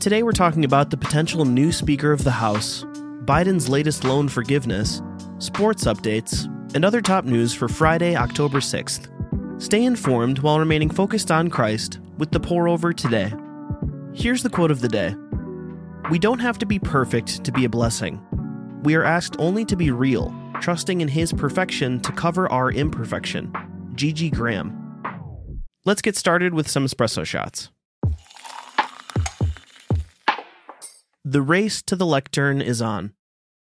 Today we're talking about the potential new Speaker of the House, Biden's latest loan forgiveness, sports updates, and other top news for Friday, October 6th. Stay informed while remaining focused on Christ with the pour over today. Here's the quote of the day We don't have to be perfect to be a blessing. We are asked only to be real, trusting in His perfection to cover our imperfection. Gigi Graham. Let's get started with some espresso shots. The race to the lectern is on.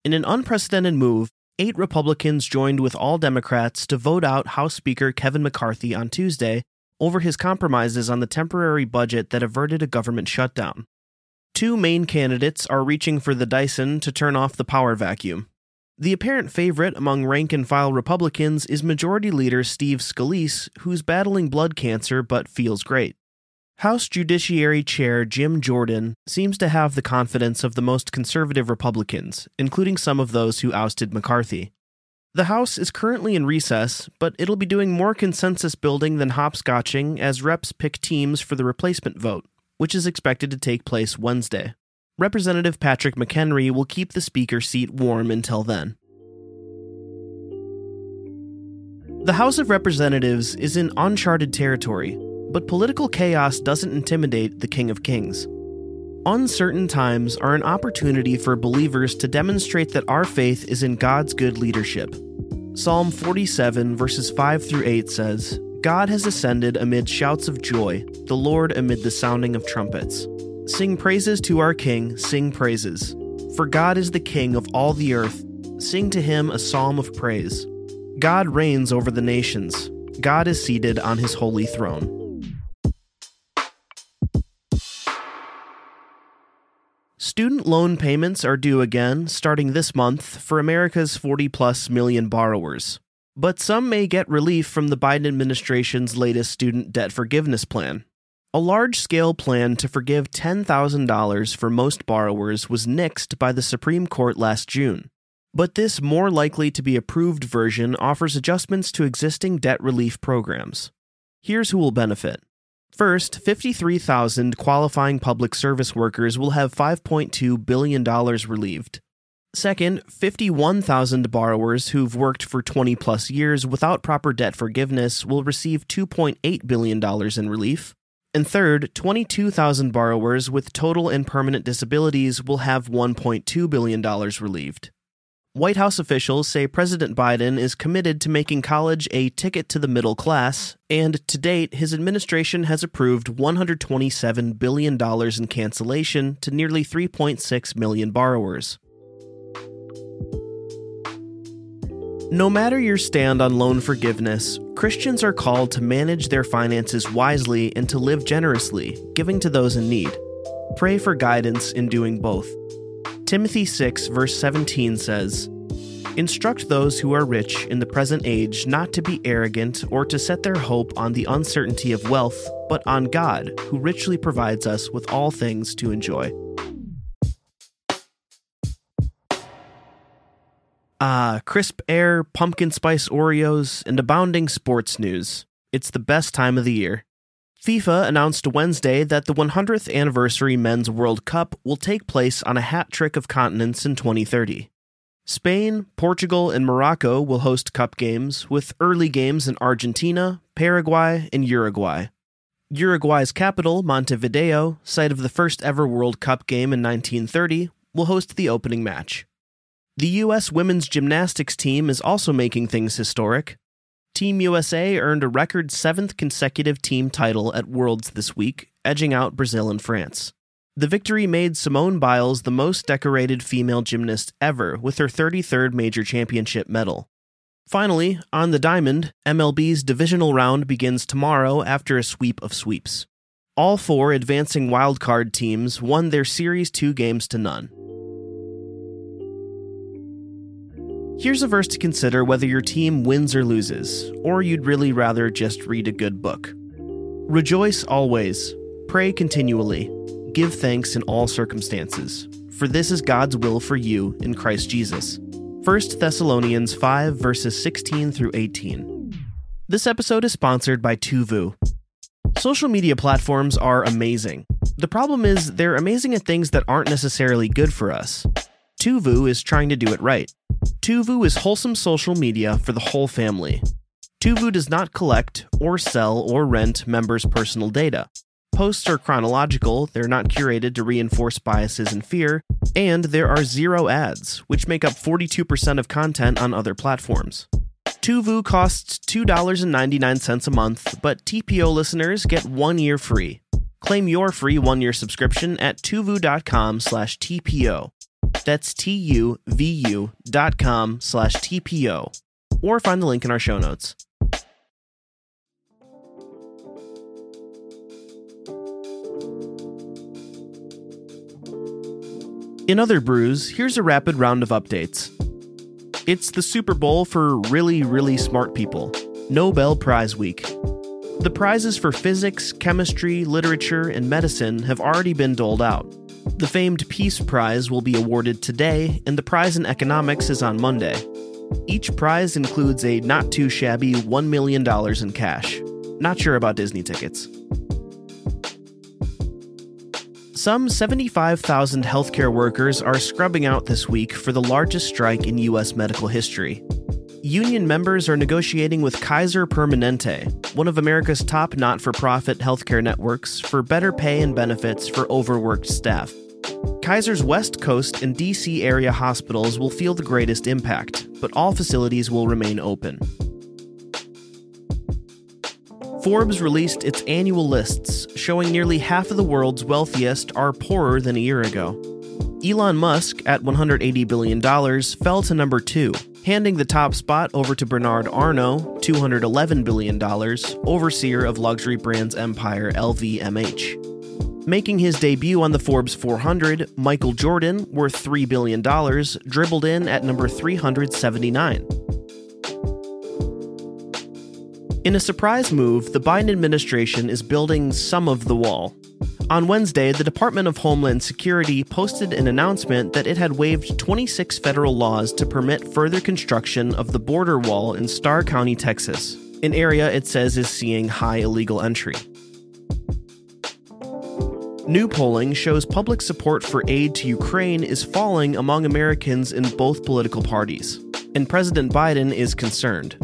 In an unprecedented move, eight Republicans joined with all Democrats to vote out House Speaker Kevin McCarthy on Tuesday over his compromises on the temporary budget that averted a government shutdown. Two main candidates are reaching for the Dyson to turn off the power vacuum. The apparent favorite among rank and file Republicans is Majority Leader Steve Scalise, who's battling blood cancer but feels great. House Judiciary Chair Jim Jordan seems to have the confidence of the most conservative Republicans, including some of those who ousted McCarthy. The House is currently in recess, but it'll be doing more consensus building than hopscotching as reps pick teams for the replacement vote, which is expected to take place Wednesday. Representative Patrick McHenry will keep the Speaker seat warm until then. The House of Representatives is in uncharted territory but political chaos doesn't intimidate the King of Kings. Uncertain times are an opportunity for believers to demonstrate that our faith is in God's good leadership. Psalm 47, verses 5 through 8 says, God has ascended amid shouts of joy, the Lord amid the sounding of trumpets. Sing praises to our King, sing praises. For God is the King of all the earth. Sing to him a psalm of praise. God reigns over the nations. God is seated on his holy throne. Student loan payments are due again starting this month for America's 40 plus million borrowers. But some may get relief from the Biden administration's latest student debt forgiveness plan. A large scale plan to forgive $10,000 for most borrowers was nixed by the Supreme Court last June. But this more likely to be approved version offers adjustments to existing debt relief programs. Here's who will benefit First, 53,000 qualifying public service workers will have $5.2 billion relieved. Second, 51,000 borrowers who've worked for 20 plus years without proper debt forgiveness will receive $2.8 billion in relief. And third, 22,000 borrowers with total and permanent disabilities will have $1.2 billion relieved. White House officials say President Biden is committed to making college a ticket to the middle class, and to date, his administration has approved $127 billion in cancellation to nearly 3.6 million borrowers. No matter your stand on loan forgiveness, Christians are called to manage their finances wisely and to live generously, giving to those in need. Pray for guidance in doing both. Timothy 6, verse 17 says, Instruct those who are rich in the present age not to be arrogant or to set their hope on the uncertainty of wealth, but on God, who richly provides us with all things to enjoy. Ah, crisp air, pumpkin spice Oreos, and abounding sports news. It's the best time of the year. FIFA announced Wednesday that the 100th anniversary Men's World Cup will take place on a hat trick of continents in 2030. Spain, Portugal, and Morocco will host Cup games, with early games in Argentina, Paraguay, and Uruguay. Uruguay's capital, Montevideo, site of the first ever World Cup game in 1930, will host the opening match. The U.S. women's gymnastics team is also making things historic. Team USA earned a record seventh consecutive team title at Worlds this week, edging out Brazil and France. The victory made Simone Biles the most decorated female gymnast ever with her 33rd major championship medal. Finally, on the diamond, MLB's divisional round begins tomorrow after a sweep of sweeps. All four advancing wildcard teams won their Series 2 games to none. Here's a verse to consider whether your team wins or loses, or you'd really rather just read a good book. Rejoice always, pray continually, give thanks in all circumstances, for this is God's will for you in Christ Jesus. 1 Thessalonians 5, verses 16 through 18. This episode is sponsored by Tuvu. Social media platforms are amazing. The problem is, they're amazing at things that aren't necessarily good for us. Tuvu is trying to do it right. Tuvu is wholesome social media for the whole family. Tuvu does not collect or sell or rent members' personal data. Posts are chronological, they're not curated to reinforce biases and fear, and there are zero ads, which make up 42% of content on other platforms. Tuvu costs $2.99 a month, but TPO listeners get one year free. Claim your free one-year subscription at tuvu.com slash TPO. That's T-U-V-U dot com slash TPO. Or find the link in our show notes. In other brews, here's a rapid round of updates. It's the Super Bowl for really, really smart people. Nobel Prize Week. The prizes for physics, chemistry, literature, and medicine have already been doled out. The famed Peace Prize will be awarded today, and the prize in economics is on Monday. Each prize includes a not too shabby $1 million in cash. Not sure about Disney tickets. Some 75,000 healthcare workers are scrubbing out this week for the largest strike in U.S. medical history. Union members are negotiating with Kaiser Permanente, one of America's top not for profit healthcare networks, for better pay and benefits for overworked staff. Kaiser's West Coast and DC area hospitals will feel the greatest impact, but all facilities will remain open. Forbes released its annual lists, showing nearly half of the world's wealthiest are poorer than a year ago. Elon Musk, at $180 billion, fell to number two, handing the top spot over to Bernard Arnault, $211 billion, overseer of luxury brands empire LVMH. Making his debut on the Forbes 400, Michael Jordan, worth $3 billion, dribbled in at number 379. In a surprise move, the Biden administration is building some of the wall. On Wednesday, the Department of Homeland Security posted an announcement that it had waived 26 federal laws to permit further construction of the border wall in Starr County, Texas, an area it says is seeing high illegal entry. New polling shows public support for aid to Ukraine is falling among Americans in both political parties, and President Biden is concerned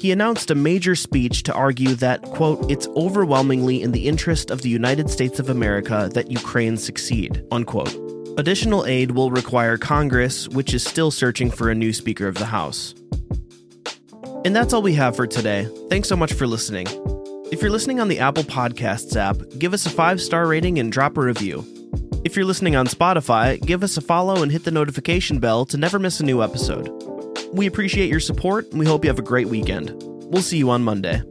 he announced a major speech to argue that, quote, it's overwhelmingly in the interest of the United States of America that Ukraine succeed, unquote. Additional aid will require Congress, which is still searching for a new Speaker of the House. And that's all we have for today. Thanks so much for listening. If you're listening on the Apple Podcasts app, give us a five star rating and drop a review. If you're listening on Spotify, give us a follow and hit the notification bell to never miss a new episode. We appreciate your support and we hope you have a great weekend. We'll see you on Monday.